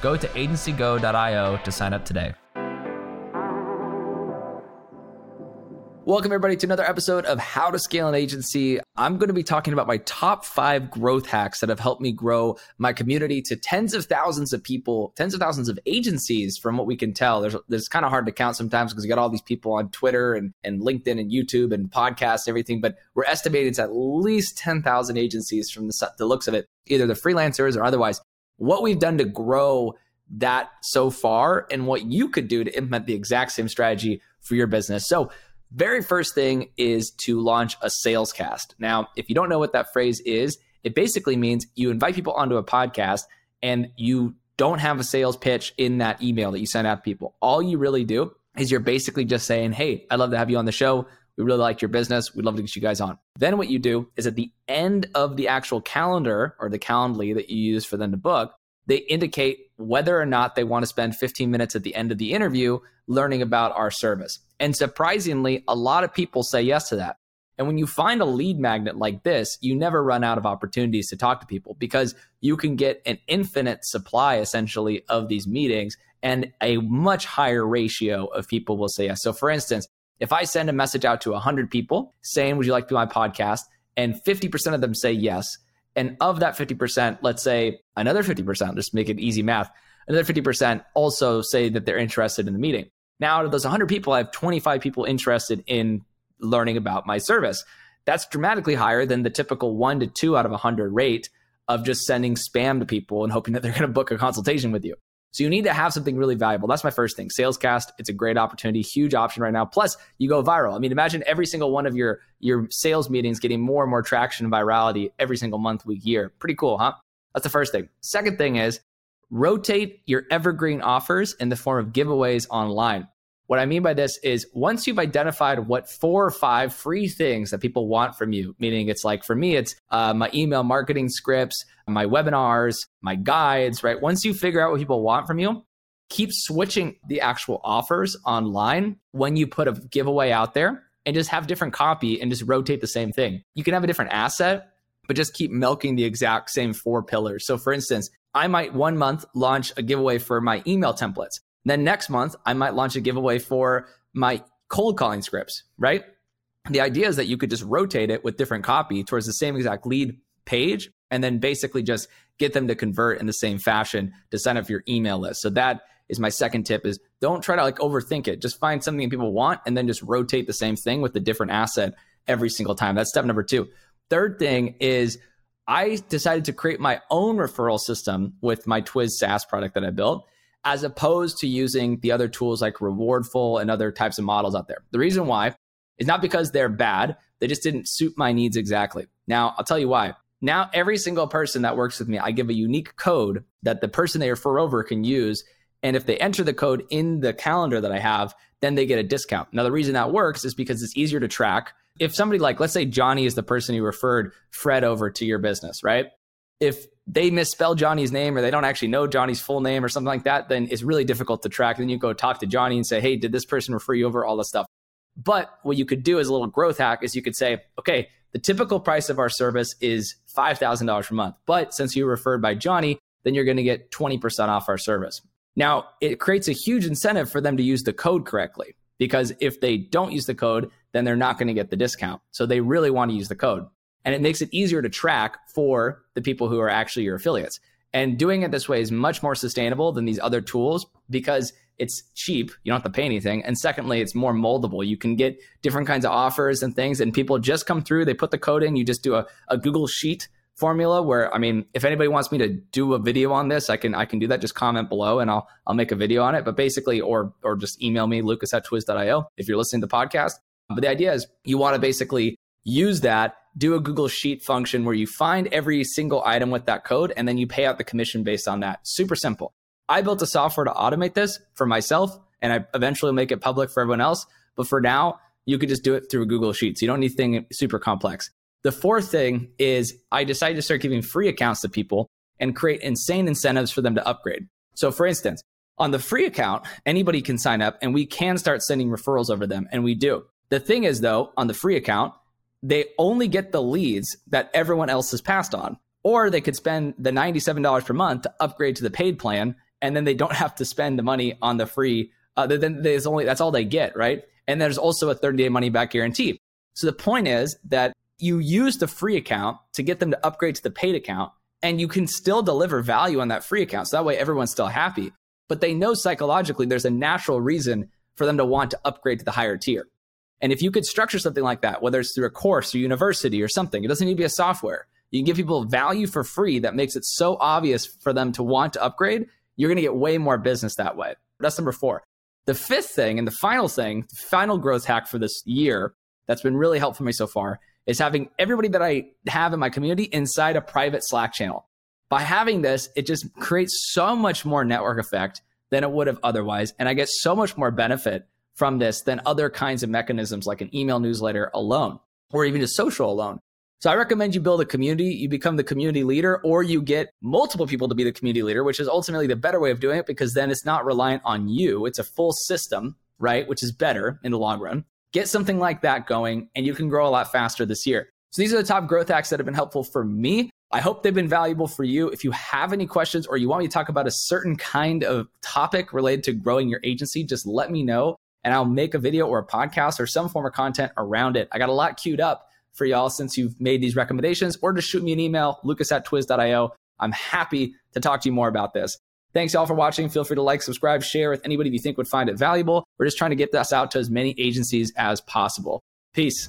go to agencygo.io to sign up today. Welcome, everybody, to another episode of How to Scale an Agency. I'm going to be talking about my top five growth hacks that have helped me grow my community to tens of thousands of people, tens of thousands of agencies, from what we can tell. There's, there's kind of hard to count sometimes because you got all these people on Twitter and, and LinkedIn and YouTube and podcasts, everything, but we're estimating it's at least 10,000 agencies from the, the looks of it, either the freelancers or otherwise. What we've done to grow that so far and what you could do to implement the exact same strategy for your business. So, very first thing is to launch a sales cast. Now, if you don't know what that phrase is, it basically means you invite people onto a podcast and you don't have a sales pitch in that email that you send out to people. All you really do is you're basically just saying, Hey, I'd love to have you on the show. We really like your business. We'd love to get you guys on. Then what you do is at the end of the actual calendar or the Calendly that you use for them to book, they indicate whether or not they want to spend 15 minutes at the end of the interview learning about our service. And surprisingly, a lot of people say yes to that. And when you find a lead magnet like this, you never run out of opportunities to talk to people because you can get an infinite supply essentially of these meetings and a much higher ratio of people will say yes. So, for instance, if I send a message out to 100 people saying, Would you like to be my podcast? and 50% of them say yes, and of that 50%, let's say another 50%, just make it easy math, another 50% also say that they're interested in the meeting. Now, out of those 100 people, I have 25 people interested in learning about my service. That's dramatically higher than the typical one to two out of 100 rate of just sending spam to people and hoping that they're going to book a consultation with you. So you need to have something really valuable. That's my first thing. Salescast, it's a great opportunity, huge option right now. Plus, you go viral. I mean, imagine every single one of your your sales meetings getting more and more traction and virality every single month, week, year. Pretty cool, huh? That's the first thing. Second thing is rotate your evergreen offers in the form of giveaways online. What I mean by this is once you've identified what four or five free things that people want from you, meaning it's like for me, it's uh, my email marketing scripts, my webinars, my guides, right? Once you figure out what people want from you, keep switching the actual offers online when you put a giveaway out there and just have different copy and just rotate the same thing. You can have a different asset, but just keep milking the exact same four pillars. So, for instance, I might one month launch a giveaway for my email templates. Then next month, I might launch a giveaway for my cold calling scripts, right? The idea is that you could just rotate it with different copy towards the same exact lead page and then basically just get them to convert in the same fashion to sign up for your email list. So that is my second tip is don't try to like overthink it. Just find something people want and then just rotate the same thing with a different asset every single time. That's step number 2. Third thing is I decided to create my own referral system with my Twiz SaaS product that I built as opposed to using the other tools like Rewardful and other types of models out there. The reason why is not because they're bad, they just didn't suit my needs exactly. Now, I'll tell you why. Now, every single person that works with me, I give a unique code that the person they refer over can use. And if they enter the code in the calendar that I have, then they get a discount. Now, the reason that works is because it's easier to track. If somebody like, let's say Johnny is the person who referred Fred over to your business, right? If they misspell Johnny's name or they don't actually know Johnny's full name or something like that, then it's really difficult to track. Then you go talk to Johnny and say, hey, did this person refer you over all this stuff? But what you could do as a little growth hack is you could say, okay, the typical price of our service is $5,000 per month. But since you referred by Johnny, then you're going to get 20% off our service. Now, it creates a huge incentive for them to use the code correctly because if they don't use the code, then they're not going to get the discount. So they really want to use the code. And it makes it easier to track for the people who are actually your affiliates. And doing it this way is much more sustainable than these other tools because it's cheap. You don't have to pay anything. And secondly, it's more moldable. You can get different kinds of offers and things, and people just come through. They put the code in. You just do a, a Google Sheet formula where I mean, if anybody wants me to do a video on this, I can I can do that. Just comment below and I'll I'll make a video on it. But basically, or or just email me, Lucas at twiz.io if you're listening to the podcast. But the idea is you want to basically use that, do a Google Sheet function where you find every single item with that code and then you pay out the commission based on that. Super simple. I built a software to automate this for myself and I eventually make it public for everyone else. But for now, you could just do it through Google Sheets. You don't need anything super complex. The fourth thing is I decided to start giving free accounts to people and create insane incentives for them to upgrade. So, for instance, on the free account, anybody can sign up and we can start sending referrals over them, and we do. The thing is, though, on the free account, they only get the leads that everyone else has passed on. Or they could spend the $97 per month to upgrade to the paid plan, and then they don't have to spend the money on the free. Uh, then there's only that's all they get, right? And there's also a 30 day money back guarantee. So the point is that you use the free account to get them to upgrade to the paid account, and you can still deliver value on that free account. So that way everyone's still happy. But they know psychologically there's a natural reason for them to want to upgrade to the higher tier. And if you could structure something like that, whether it's through a course or university or something, it doesn't need to be a software. You can give people value for free that makes it so obvious for them to want to upgrade. You're going to get way more business that way. That's number four. The fifth thing and the final thing, the final growth hack for this year that's been really helpful for me so far is having everybody that I have in my community inside a private Slack channel. By having this, it just creates so much more network effect than it would have otherwise. And I get so much more benefit from this than other kinds of mechanisms like an email newsletter alone or even just social alone. So I recommend you build a community, you become the community leader, or you get multiple people to be the community leader, which is ultimately the better way of doing it because then it's not reliant on you. It's a full system, right? Which is better in the long run. Get something like that going and you can grow a lot faster this year. So these are the top growth hacks that have been helpful for me. I hope they've been valuable for you. If you have any questions or you want me to talk about a certain kind of topic related to growing your agency, just let me know and I'll make a video or a podcast or some form of content around it. I got a lot queued up for y'all since you've made these recommendations, or just shoot me an email, lucas at twiz.io. I'm happy to talk to you more about this. Thanks y'all for watching. Feel free to like, subscribe, share with anybody you think would find it valuable. We're just trying to get this out to as many agencies as possible. Peace.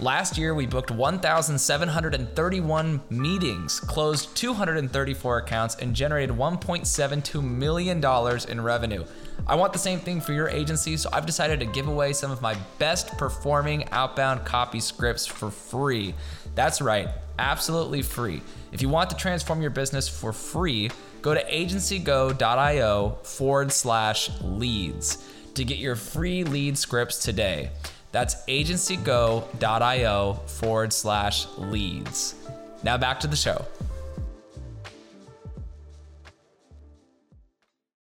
Last year, we booked 1,731 meetings, closed 234 accounts, and generated $1.72 million in revenue. I want the same thing for your agency, so I've decided to give away some of my best performing outbound copy scripts for free. That's right, absolutely free. If you want to transform your business for free, go to agencygo.io forward slash leads to get your free lead scripts today. That's agencygo.io forward slash leads. Now back to the show.